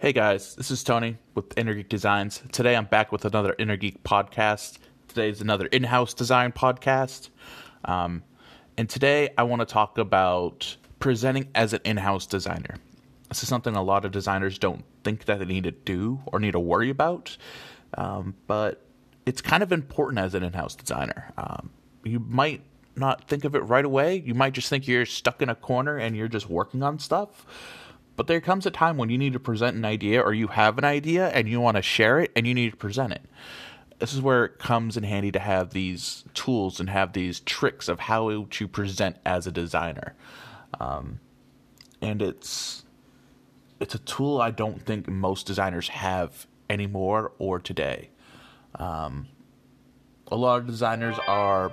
Hey guys, this is Tony with Inner Geek Designs. Today I'm back with another Inner Geek podcast. Today is another in house design podcast. Um, and today I want to talk about presenting as an in house designer. This is something a lot of designers don't think that they need to do or need to worry about, um, but it's kind of important as an in house designer. Um, you might not think of it right away, you might just think you're stuck in a corner and you're just working on stuff but there comes a time when you need to present an idea or you have an idea and you want to share it and you need to present it. This is where it comes in handy to have these tools and have these tricks of how to present as a designer. Um, and it's it's a tool I don't think most designers have anymore or today. Um, a lot of designers are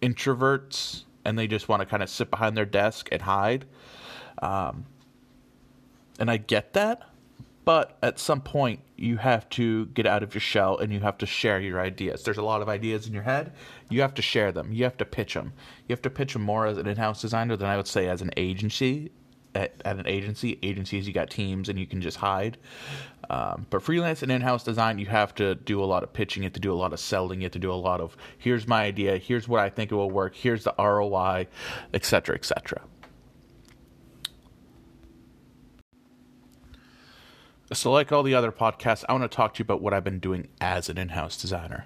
introverts and they just want to kind of sit behind their desk and hide. Um, and I get that, but at some point you have to get out of your shell and you have to share your ideas. There's a lot of ideas in your head. You have to share them. You have to pitch them. You have to pitch them more as an in-house designer than I would say as an agency. At, at an agency, agencies you got teams and you can just hide. Um, but freelance and in-house design, you have to do a lot of pitching. You have to do a lot of selling. You have to do a lot of here's my idea. Here's what I think it will work. Here's the ROI, etc., etc. So, like all the other podcasts, I want to talk to you about what I've been doing as an in house designer.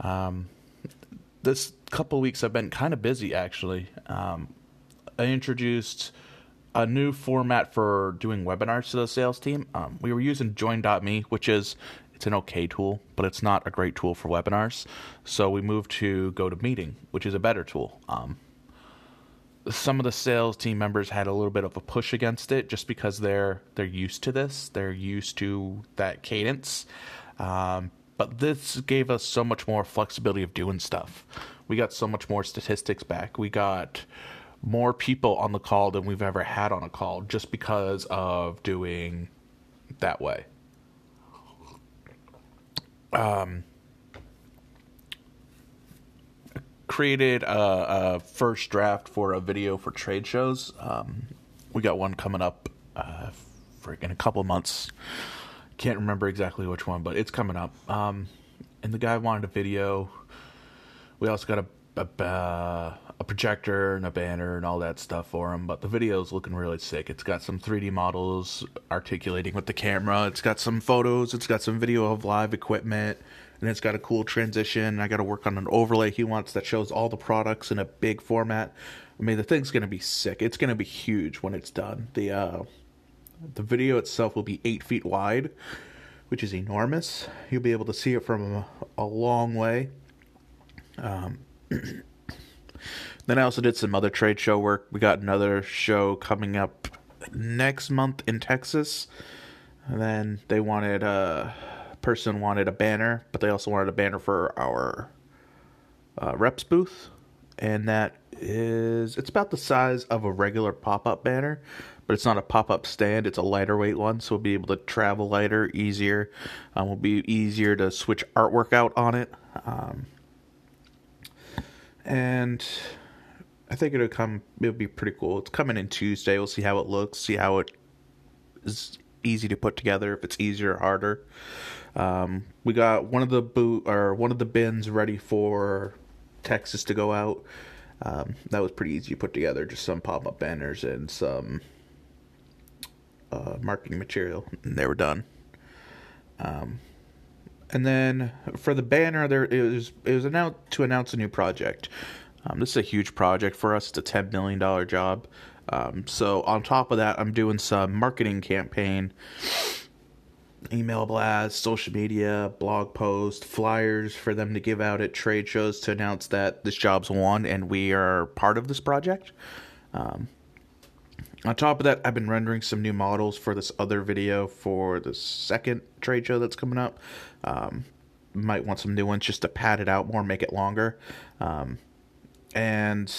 Um, this couple weeks, I've been kind of busy actually. Um, I introduced a new format for doing webinars to the sales team. Um, we were using Join.me, which is it's an okay tool, but it's not a great tool for webinars. So we moved to GoToMeeting, which is a better tool. Um, some of the sales team members had a little bit of a push against it just because they're they're used to this they're used to that cadence um, but this gave us so much more flexibility of doing stuff we got so much more statistics back we got more people on the call than we've ever had on a call just because of doing that way um, created a, a, first draft for a video for trade shows. Um, we got one coming up uh, for in a couple months. Can't remember exactly which one, but it's coming up. Um, and the guy wanted a video. We also got a, a, projector and a banner and all that stuff for him. But the video is looking really sick. It's got some 3D models articulating with the camera. It's got some photos. It's got some video of live equipment and it's got a cool transition. I got to work on an overlay he wants that shows all the products in a big format. I mean, the thing's gonna be sick. It's gonna be huge when it's done. The uh, the video itself will be eight feet wide, which is enormous. You'll be able to see it from a long way. Um, then I also did some other trade show work. We got another show coming up next month in Texas. And then they wanted a person wanted a banner, but they also wanted a banner for our uh, reps booth, and that is it's about the size of a regular pop-up banner, but it's not a pop-up stand. It's a lighter weight one, so we'll be able to travel lighter, easier. Um, will be easier to switch artwork out on it, um, and I think it'll come. It'll be pretty cool. It's coming in Tuesday. We'll see how it looks. See how it is easy to put together. If it's easier or harder. Um, we got one of the boot or one of the bins ready for Texas to go out. Um, that was pretty easy to put together. Just some pop up banners and some uh, marketing material, and they were done. Um, and then for the banner, there it was it was announced to announce a new project. Um, this is a huge project for us. It's a ten million dollar job. Um, so on top of that, I'm doing some marketing campaign email blast, social media, blog post, flyers for them to give out at trade shows to announce that this job's won and we are part of this project. Um, on top of that, I've been rendering some new models for this other video for the second trade show that's coming up. Um, might want some new ones just to pad it out more, make it longer. Um, and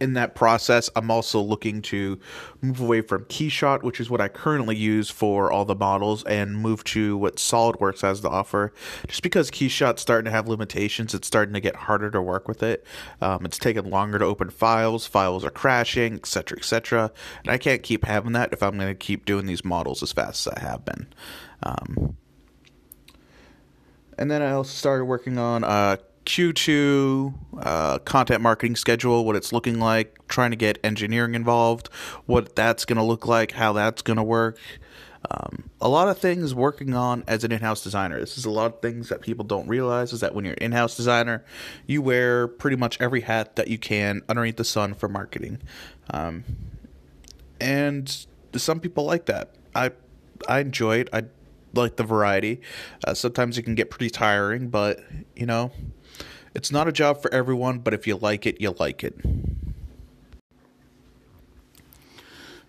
in that process, I'm also looking to move away from Keyshot, which is what I currently use for all the models, and move to what SolidWorks has to offer. Just because Keyshot's starting to have limitations, it's starting to get harder to work with it. Um, it's taking longer to open files, files are crashing, etc., etc. And I can't keep having that if I'm going to keep doing these models as fast as I have been. Um, and then I also started working on uh, Q2 uh, content marketing schedule, what it's looking like, trying to get engineering involved, what that's going to look like, how that's going to work. Um, a lot of things working on as an in-house designer. This is a lot of things that people don't realize is that when you're an in-house designer, you wear pretty much every hat that you can underneath the sun for marketing, um, and some people like that. I I enjoy it. I like the variety. Uh, sometimes it can get pretty tiring, but you know, it's not a job for everyone. But if you like it, you like it.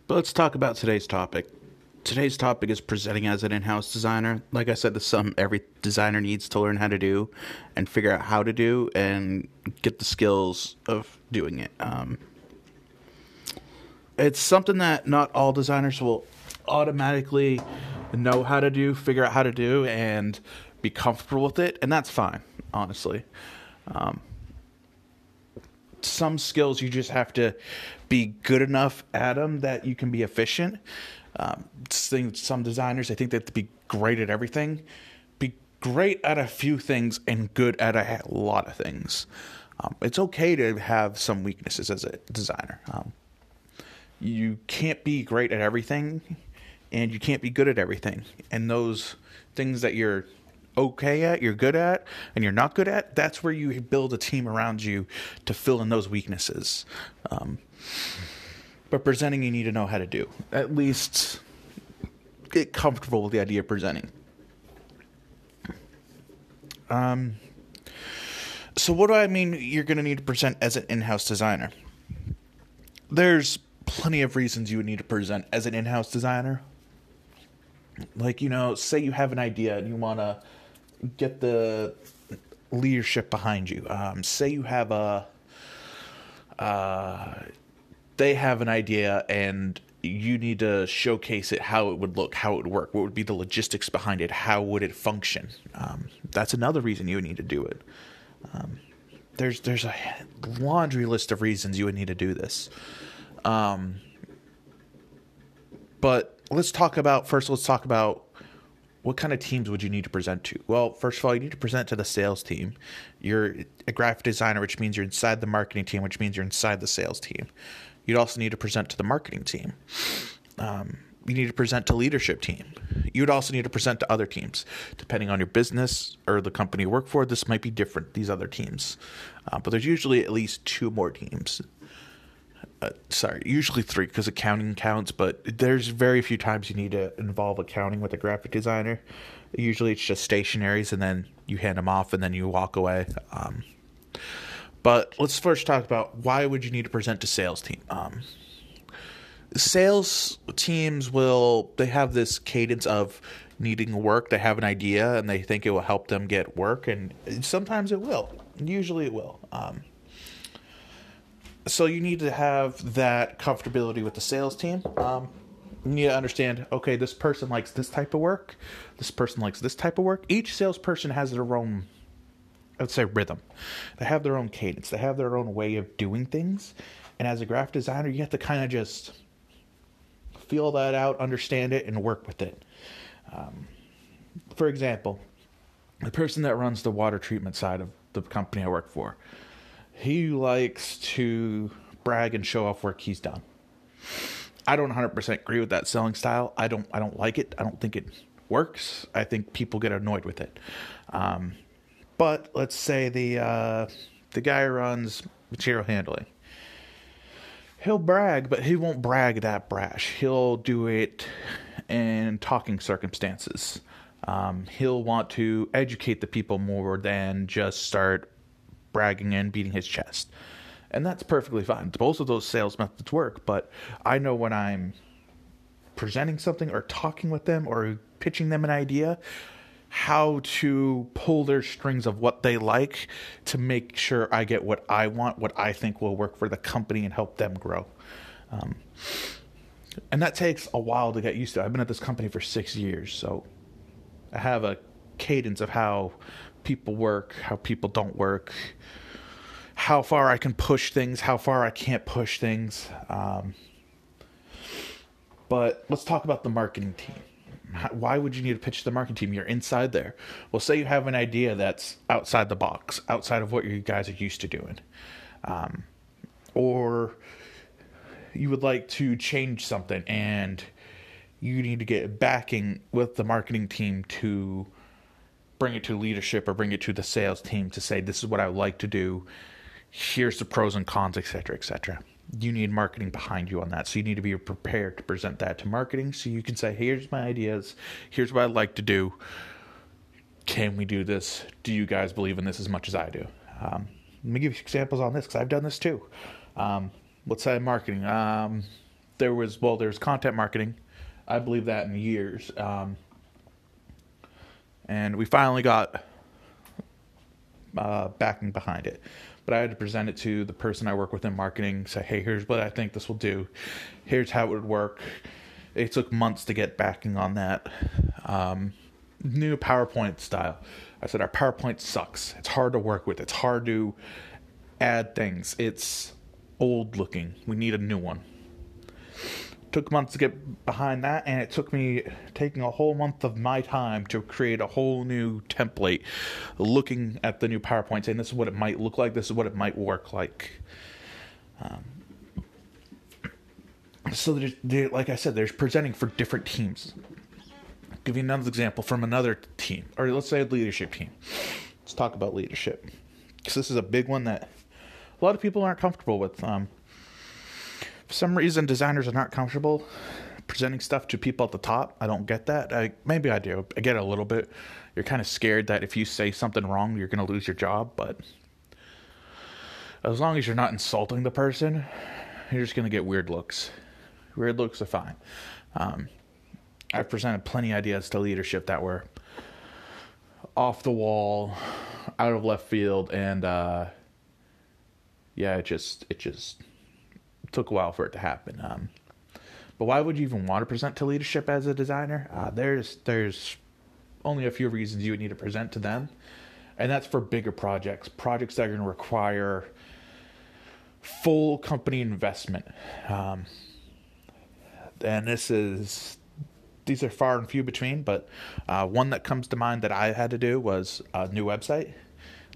But let's talk about today's topic. Today's topic is presenting as an in-house designer. Like I said, this is something every designer needs to learn how to do and figure out how to do and get the skills of doing it. Um, it's something that not all designers will automatically know how to do, figure out how to do, and be comfortable with it, and that's fine, honestly. Um, some skills you just have to be good enough at them that you can be efficient. Um, some designers, I think they have to be great at everything, be great at a few things, and good at a lot of things. Um, it's okay to have some weaknesses as a designer. Um, you can't be great at everything and you can't be good at everything. And those things that you're okay at, you're good at, and you're not good at, that's where you build a team around you to fill in those weaknesses. Um, but presenting, you need to know how to do. At least get comfortable with the idea of presenting. Um, so, what do I mean you're going to need to present as an in house designer? There's plenty of reasons you would need to present as an in house designer like you know say you have an idea and you want to get the leadership behind you. Um, say you have a uh, they have an idea and you need to showcase it how it would look how it would work what would be the logistics behind it how would it function? Um, that's another reason you would need to do it. Um, there's there's a laundry list of reasons you would need to do this. Um, but let's talk about first. Let's talk about what kind of teams would you need to present to? Well, first of all, you need to present to the sales team. You're a graphic designer, which means you're inside the marketing team, which means you're inside the sales team. You'd also need to present to the marketing team. Um, you need to present to leadership team. You would also need to present to other teams. Depending on your business or the company you work for, this might be different, these other teams. Uh, but there's usually at least two more teams uh, sorry, usually three because accounting counts, but there's very few times you need to involve accounting with a graphic designer. Usually it's just stationaries and then you hand them off and then you walk away. Um, but let's first talk about why would you need to present to sales team. Um, sales teams will they have this cadence of needing work. They have an idea and they think it will help them get work, and sometimes it will. Usually it will. Um, so you need to have that comfortability with the sales team. Um, you need to understand okay, this person likes this type of work, this person likes this type of work. Each salesperson has their own, I would say, rhythm. They have their own cadence, they have their own way of doing things. And as a graphic designer, you have to kind of just feel that out, understand it, and work with it. Um, for example, the person that runs the water treatment side of the company I work for he likes to brag and show off work he's done. I don't 100% agree with that selling style. I don't I don't like it. I don't think it works. I think people get annoyed with it. Um, but let's say the uh, the guy runs material handling. He'll brag, but he won't brag that brash. He'll do it in talking circumstances. Um, he'll want to educate the people more than just start bragging and beating his chest. And that's perfectly fine. Both of those sales methods work, but I know when I'm presenting something or talking with them or pitching them an idea, how to pull their strings of what they like to make sure I get what I want, what I think will work for the company and help them grow. Um, and that takes a while to get used to. I've been at this company for six years, so I have a cadence of how people work, how people don't work, how far I can push things, how far I can't push things. Um, but let's talk about the marketing team why would you need to pitch to the marketing team? You're inside there. Well, say you have an idea that's outside the box, outside of what you guys are used to doing, um, or you would like to change something and you need to get backing with the marketing team to bring it to leadership or bring it to the sales team to say this is what I would like to do. Here's the pros and cons, etc., etc you need marketing behind you on that. So you need to be prepared to present that to marketing so you can say, here's my ideas, here's what I'd like to do. Can we do this? Do you guys believe in this as much as I do? Um, let me give you examples on this because I've done this too. Um, let's say marketing. Um, there was, well, there's content marketing. I believe that in years. Um, and we finally got uh, backing behind it but I had to present it to the person I work with in marketing, say, hey, here's what I think this will do. Here's how it would work. It took months to get backing on that. Um, new PowerPoint style. I said, our PowerPoint sucks. It's hard to work with, it's hard to add things. It's old looking. We need a new one took months to get behind that and it took me taking a whole month of my time to create a whole new template looking at the new powerpoint saying this is what it might look like. This is what it might work like. Um, so there's, like i said there's presenting for different teams. I'll give you another example from another team or let's say a leadership team. Let's talk about leadership. Because this is a big one that a lot of people aren't comfortable with. Um, for some reason, designers are not comfortable presenting stuff to people at the top. I don't get that. I, maybe I do. I get a little bit. You're kind of scared that if you say something wrong, you're going to lose your job. But as long as you're not insulting the person, you're just going to get weird looks. Weird looks are fine. Um, I've presented plenty of ideas to leadership that were off the wall, out of left field, and uh, yeah, it just it just took a while for it to happen. Um, but why would you even want to present to leadership as a designer? Uh, there's there's only a few reasons you would need to present to them, and that's for bigger projects, projects that are going to require full company investment. Um, and this is these are far and few between, but uh, one that comes to mind that I had to do was a new website.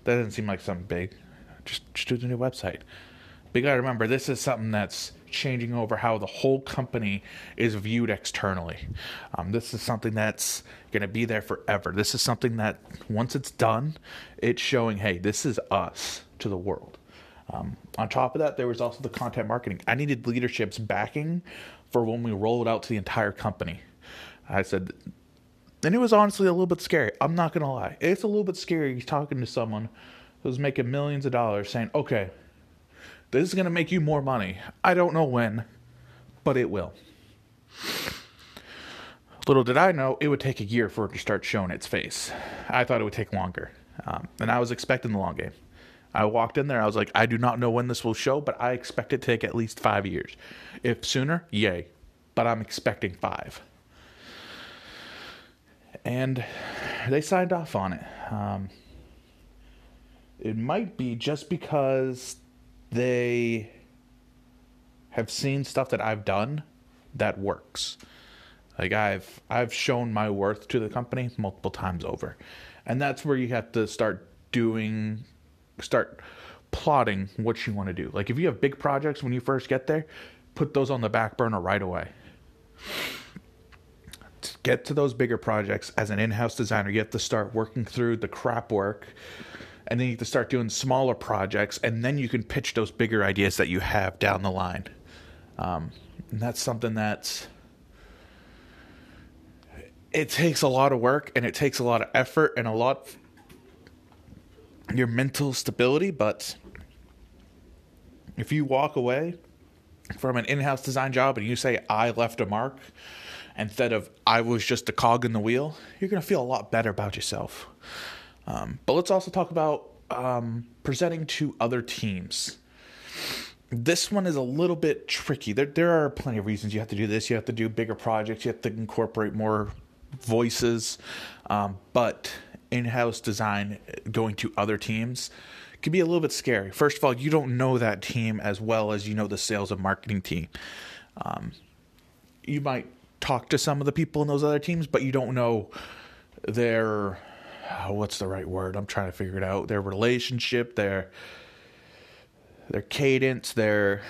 That doesn't seem like something big. Just just do the new website. You got to remember, this is something that's changing over how the whole company is viewed externally. Um, this is something that's going to be there forever. This is something that once it's done, it's showing, hey, this is us to the world. Um, on top of that, there was also the content marketing. I needed leadership's backing for when we roll it out to the entire company. I said, and it was honestly a little bit scary. I'm not going to lie. It's a little bit scary talking to someone who's making millions of dollars saying, okay, this is going to make you more money. I don't know when, but it will. Little did I know, it would take a year for it to start showing its face. I thought it would take longer. Um, and I was expecting the long game. I walked in there, I was like, I do not know when this will show, but I expect it to take at least five years. If sooner, yay. But I'm expecting five. And they signed off on it. Um, it might be just because they have seen stuff that I've done that works. Like I've I've shown my worth to the company multiple times over. And that's where you have to start doing start plotting what you want to do. Like if you have big projects when you first get there, put those on the back burner right away. To get to those bigger projects as an in-house designer, you have to start working through the crap work and then you have to start doing smaller projects, and then you can pitch those bigger ideas that you have down the line. Um, and that's something that's it takes a lot of work and it takes a lot of effort and a lot your mental stability, but if you walk away from an in-house design job and you say I left a mark instead of I was just a cog in the wheel, you're going to feel a lot better about yourself. Um, but let's also talk about um, presenting to other teams. This one is a little bit tricky. There, there are plenty of reasons you have to do this. You have to do bigger projects. You have to incorporate more voices. Um, but in-house design going to other teams can be a little bit scary. First of all, you don't know that team as well as you know the sales and marketing team. Um, you might talk to some of the people in those other teams, but you don't know their oh, what's the right word? I'm trying to figure it out. Their relationship, their their cadence, their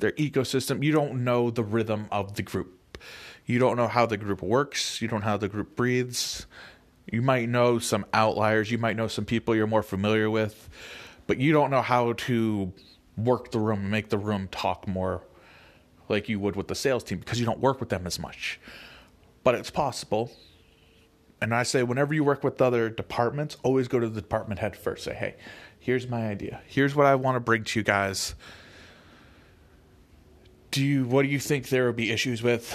their ecosystem. You don't know the rhythm of the group. You don't know how the group works. You don't know how the group breathes. You might know some outliers. You might know some people you're more familiar with, but you don't know how to work the room and make the room talk more like you would with the sales team because you don't work with them as much. But it's possible. And I say, whenever you work with other departments, always go to the department head first. Say, hey, here's my idea. Here's what I want to bring to you guys. Do you, what do you think there would be issues with?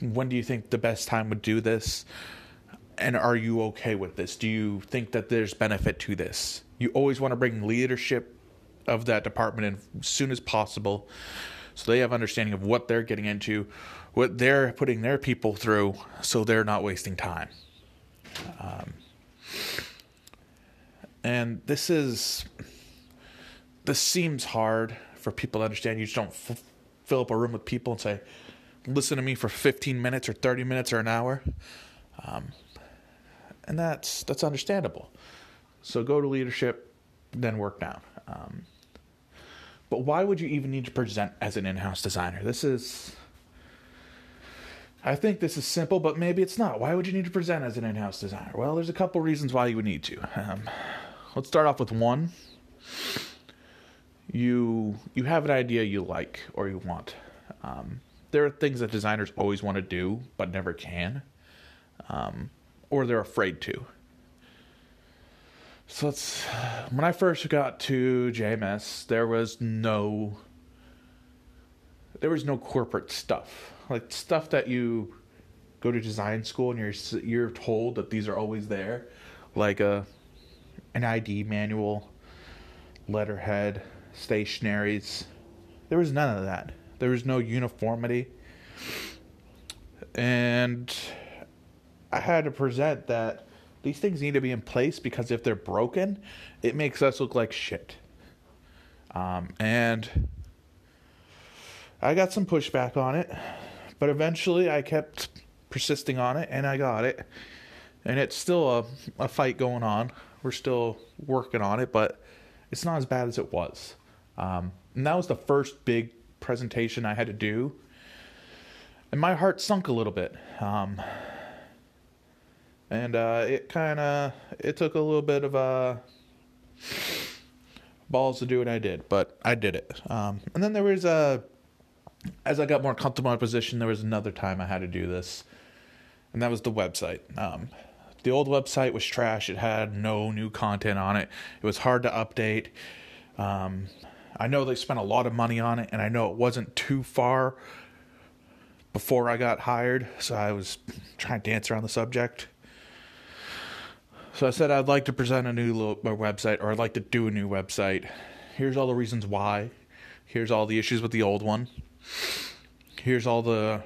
When do you think the best time would do this? And are you okay with this? Do you think that there's benefit to this? You always want to bring leadership of that department in as soon as possible so they have understanding of what they're getting into, what they're putting their people through, so they're not wasting time. Um, and this is this seems hard for people to understand. You just don't f- fill up a room with people and say, "Listen to me for 15 minutes or 30 minutes or an hour," um, and that's that's understandable. So go to leadership, then work down. Um, but why would you even need to present as an in-house designer? This is I think this is simple, but maybe it's not. Why would you need to present as an in-house designer? Well, there's a couple reasons why you would need to. Um, let's start off with one. You you have an idea you like or you want. Um, there are things that designers always want to do but never can, um, or they're afraid to. So let's. When I first got to JMS, there was no. There was no corporate stuff, like stuff that you go to design school and you're you're told that these are always there, like a an ID manual, letterhead, stationaries. There was none of that. There was no uniformity, and I had to present that these things need to be in place because if they're broken, it makes us look like shit. Um, and I got some pushback on it, but eventually I kept persisting on it and I got it. And it's still a, a fight going on. We're still working on it, but it's not as bad as it was. Um, and that was the first big presentation I had to do. And my heart sunk a little bit. Um, and uh, it kind of it took a little bit of uh, balls to do what I did, but I did it. Um, and then there was a as I got more comfortable in my position, there was another time I had to do this, and that was the website. Um, the old website was trash. It had no new content on it. It was hard to update. Um, I know they spent a lot of money on it, and I know it wasn't too far before I got hired, so I was trying to dance around the subject. So I said I'd like to present a new website, or I'd like to do a new website. Here's all the reasons why. Here's all the issues with the old one. Here's all the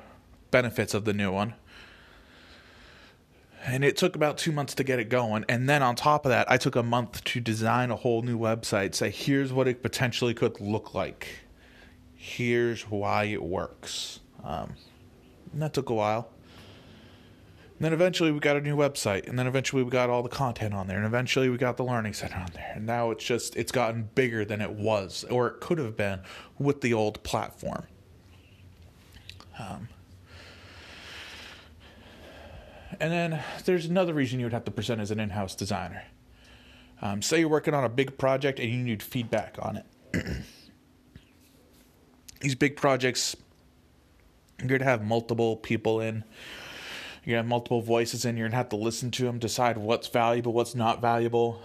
benefits of the new one. And it took about two months to get it going. And then on top of that, I took a month to design a whole new website. Say, here's what it potentially could look like. Here's why it works. Um, and that took a while. And then eventually we got a new website, and then eventually we got all the content on there, and eventually we got the learning center on there. And now it's just it's gotten bigger than it was, or it could have been with the old platform. Um, and then there's another reason you would have to present as an in-house designer. Um, say you're working on a big project and you need feedback on it. These big projects, you're going to have multiple people in You're going to have multiple voices in, you're gonna have to listen to them, decide what's valuable, what's not valuable.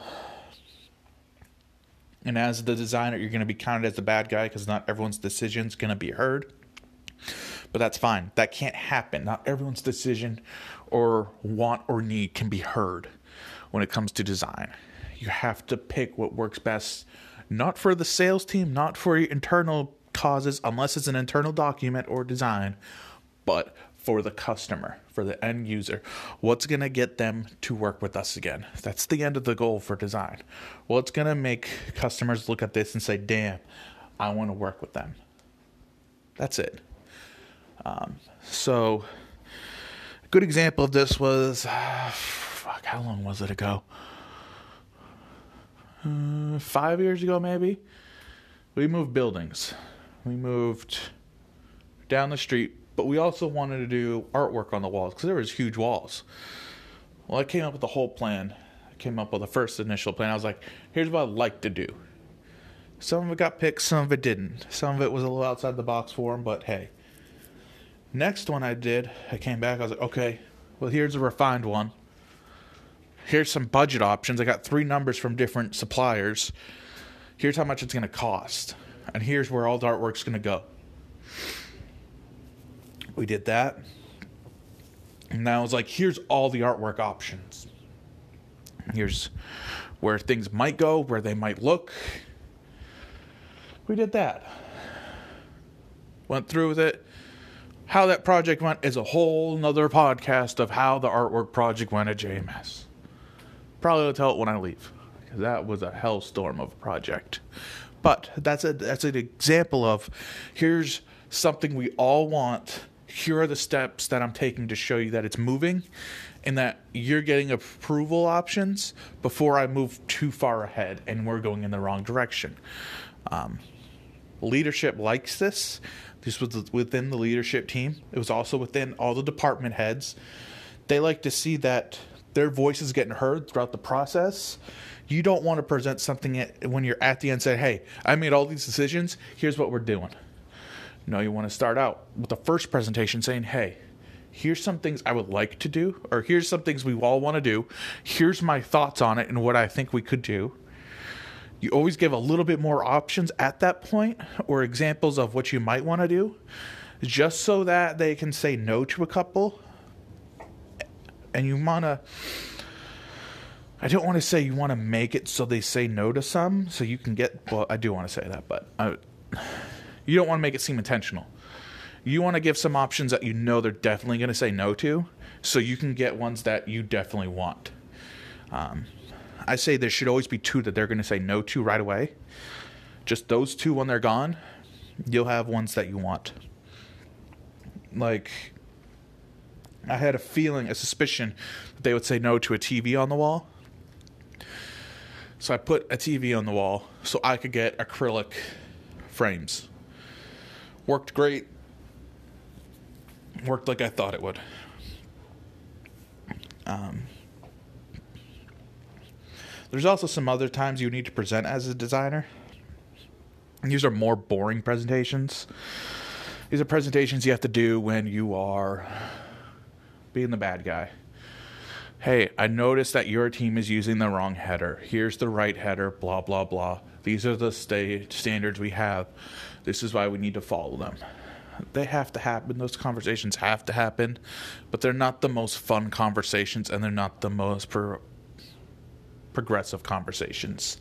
And as the designer, you're gonna be counted as the bad guy because not everyone's decision's gonna be heard. But that's fine. That can't happen. Not everyone's decision or want or need can be heard when it comes to design. You have to pick what works best, not for the sales team, not for internal causes, unless it's an internal document or design, but for the customer, for the end user. What's going to get them to work with us again? That's the end of the goal for design. What's going to make customers look at this and say, damn, I want to work with them? That's it. Um, so, a good example of this was, uh, fuck, how long was it ago? Uh, five years ago, maybe. We moved buildings. We moved down the street but we also wanted to do artwork on the walls because there was huge walls. Well, I came up with the whole plan. I came up with the first initial plan. I was like, here's what I'd like to do. Some of it got picked, some of it didn't. Some of it was a little outside the box for them, but hey. Next one I did, I came back, I was like, okay, well, here's a refined one. Here's some budget options. I got three numbers from different suppliers. Here's how much it's going to cost. And here's where all the artwork's going to go. We did that. And now was like, here's all the artwork options. Here's where things might go, where they might look. We did that. Went through with it. How that project went is a whole nother podcast of how the artwork project went at JMS. Probably will tell it when I leave. Because that was a hellstorm of a project. But that's a that's an example of here's something we all want here are the steps that I'm taking to show you that it's moving and that you're getting approval options before I move too far ahead and we're going in the wrong direction. Um, leadership likes this. This was within the leadership team, it was also within all the department heads. They like to see that their voice is getting heard throughout the process. You don't want to present something at, when you're at the end say, "Hey, I made all these decisions. Here's what we're doing." No, you want to start out with the first presentation saying, hey, here's some things I would like to do, or here's some things we all want to do. Here's my thoughts on it and what I think we could do. You always give a little bit more options at that point or examples of what you might want to do, just so that they can say no to a couple. And you want to. I don't want to say you want to make it so they say no to some, so you can get. Well, I do want to say that, but I, you don't want to make it seem intentional. You want to give some options that you know they're definitely going to say no to, so you can get ones that you definitely want. Um, I say there should always be two that they're going to say no to right away. Just those two when they're gone, you'll have ones that you want. Like, I had a feeling, a suspicion that they would say no to a TV on the wall. So I put a TV on the wall so I could get acrylic frames Worked great. Worked like I thought it would. Um, there's also some other times you need to present as a designer. these are more boring presentations. These are presentations you have to do when you are being the bad guy. Hey, I noticed that your team is using the wrong header. Here's the right header, blah, blah, blah. These are the sta- standards we have. This is why we need to follow them. They have to happen. Those conversations have to happen, but they're not the most fun conversations and they're not the most pro- progressive conversations.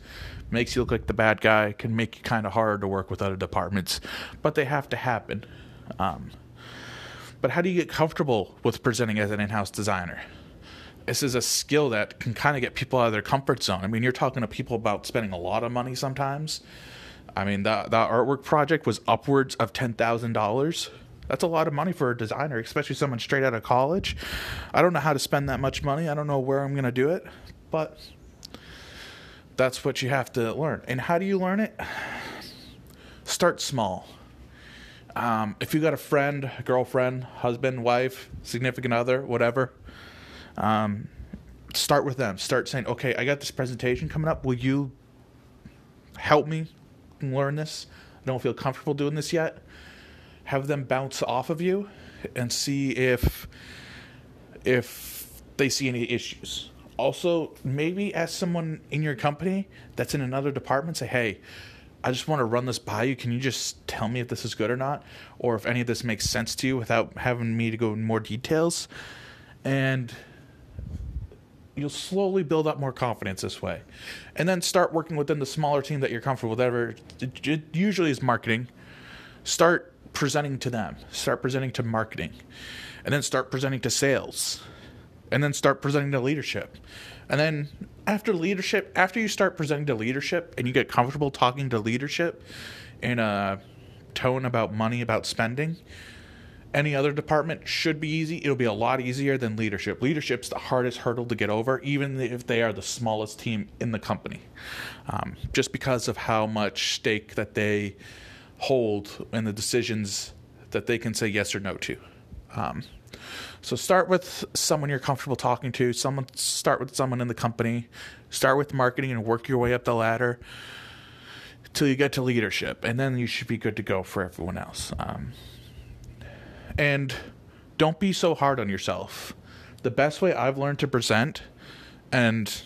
Makes you look like the bad guy, can make you kind of hard to work with other departments, but they have to happen. Um, but how do you get comfortable with presenting as an in house designer? This is a skill that can kind of get people out of their comfort zone. I mean, you're talking to people about spending a lot of money sometimes I mean, that that artwork project was upwards of ten thousand dollars. That's a lot of money for a designer, especially someone straight out of college. I don't know how to spend that much money. I don't know where I'm going to do it, but that's what you have to learn. And how do you learn it? Start small. Um, if you got a friend, girlfriend, husband, wife, significant other, whatever, um, start with them. Start saying, okay, I got this presentation coming up. Will you help me learn this. I don't feel comfortable doing this yet. Have them bounce off of you and see if if they see any issues. Also, maybe ask someone in your company that's in another department say, "Hey, I just want to run this by you. Can you just tell me if this is good or not? Or if any of this makes sense to you without having me to go in more details? And you'll slowly build up more confidence this way. And then start working within the smaller team that you're comfortable with. Whatever it usually is marketing. Start presenting to them. Start presenting to marketing. And then start presenting to sales. And then start presenting to leadership. And then after leadership, after you start presenting to leadership and you get comfortable talking to leadership in a tone about money, about spending, any other department should be easy. It'll be a lot easier than leadership. Leadership's the hardest hurdle to get over, even if they are the smallest team in the company, um, just because of how much stake that they hold in the decisions that they can say yes or no to. Um, so start with someone you're comfortable talking to. Someone start with someone in the company. Start with marketing and work your way up the ladder till you get to leadership, and then you should be good to go for everyone else. Um, and don't be so hard on yourself. The best way I've learned to present, and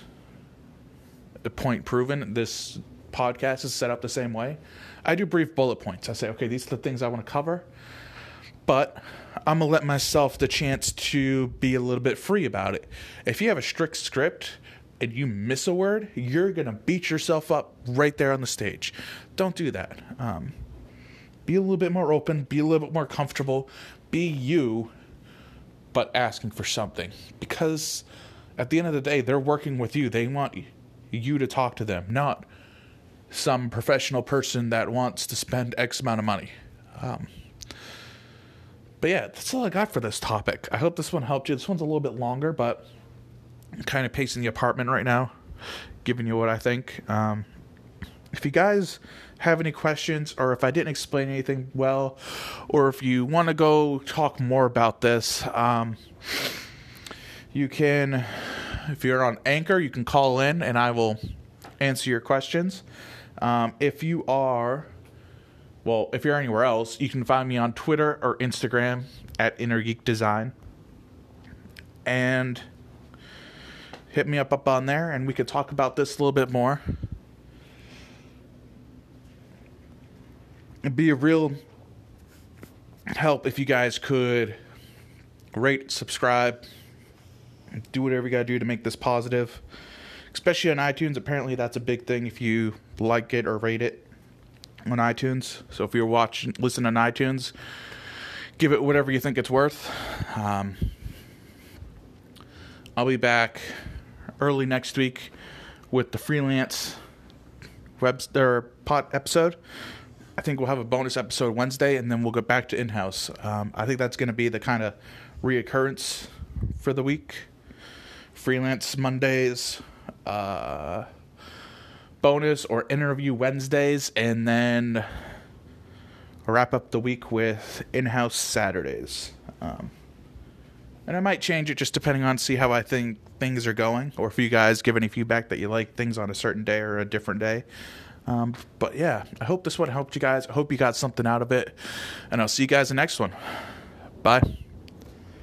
the point proven, this podcast is set up the same way. I do brief bullet points. I say, okay, these are the things I want to cover, but I'm gonna let myself the chance to be a little bit free about it. If you have a strict script and you miss a word, you're gonna beat yourself up right there on the stage. Don't do that. Um, be a little bit more open. Be a little bit more comfortable. Be you, but asking for something because at the end of the day, they're working with you. They want you to talk to them, not some professional person that wants to spend X amount of money. Um, but yeah, that's all I got for this topic. I hope this one helped you. This one's a little bit longer, but I'm kind of pacing the apartment right now, giving you what I think. Um, if you guys have any questions, or if I didn't explain anything well, or if you want to go talk more about this, um, you can, if you're on Anchor, you can call in and I will answer your questions. Um, if you are well, if you're anywhere else, you can find me on Twitter or Instagram at Inner Geek Design. And hit me up up on there and we could talk about this a little bit more. It'd be a real help if you guys could rate, subscribe, do whatever you gotta do to make this positive. Especially on iTunes. Apparently that's a big thing if you like it or rate it on iTunes. So if you're watching, listen on iTunes, give it whatever you think it's worth. Um, I'll be back early next week with the freelance web or pot episode. I think we'll have a bonus episode Wednesday, and then we'll go back to in house. Um, I think that's going to be the kind of reoccurrence for the week. Freelance Mondays. Uh, bonus or interview Wednesdays, and then wrap up the week with in house Saturdays. Um, and I might change it just depending on see how I think things are going, or if you guys give any feedback that you like things on a certain day or a different day. Um, but yeah, I hope this one helped you guys. I hope you got something out of it, and I'll see you guys in the next one. Bye.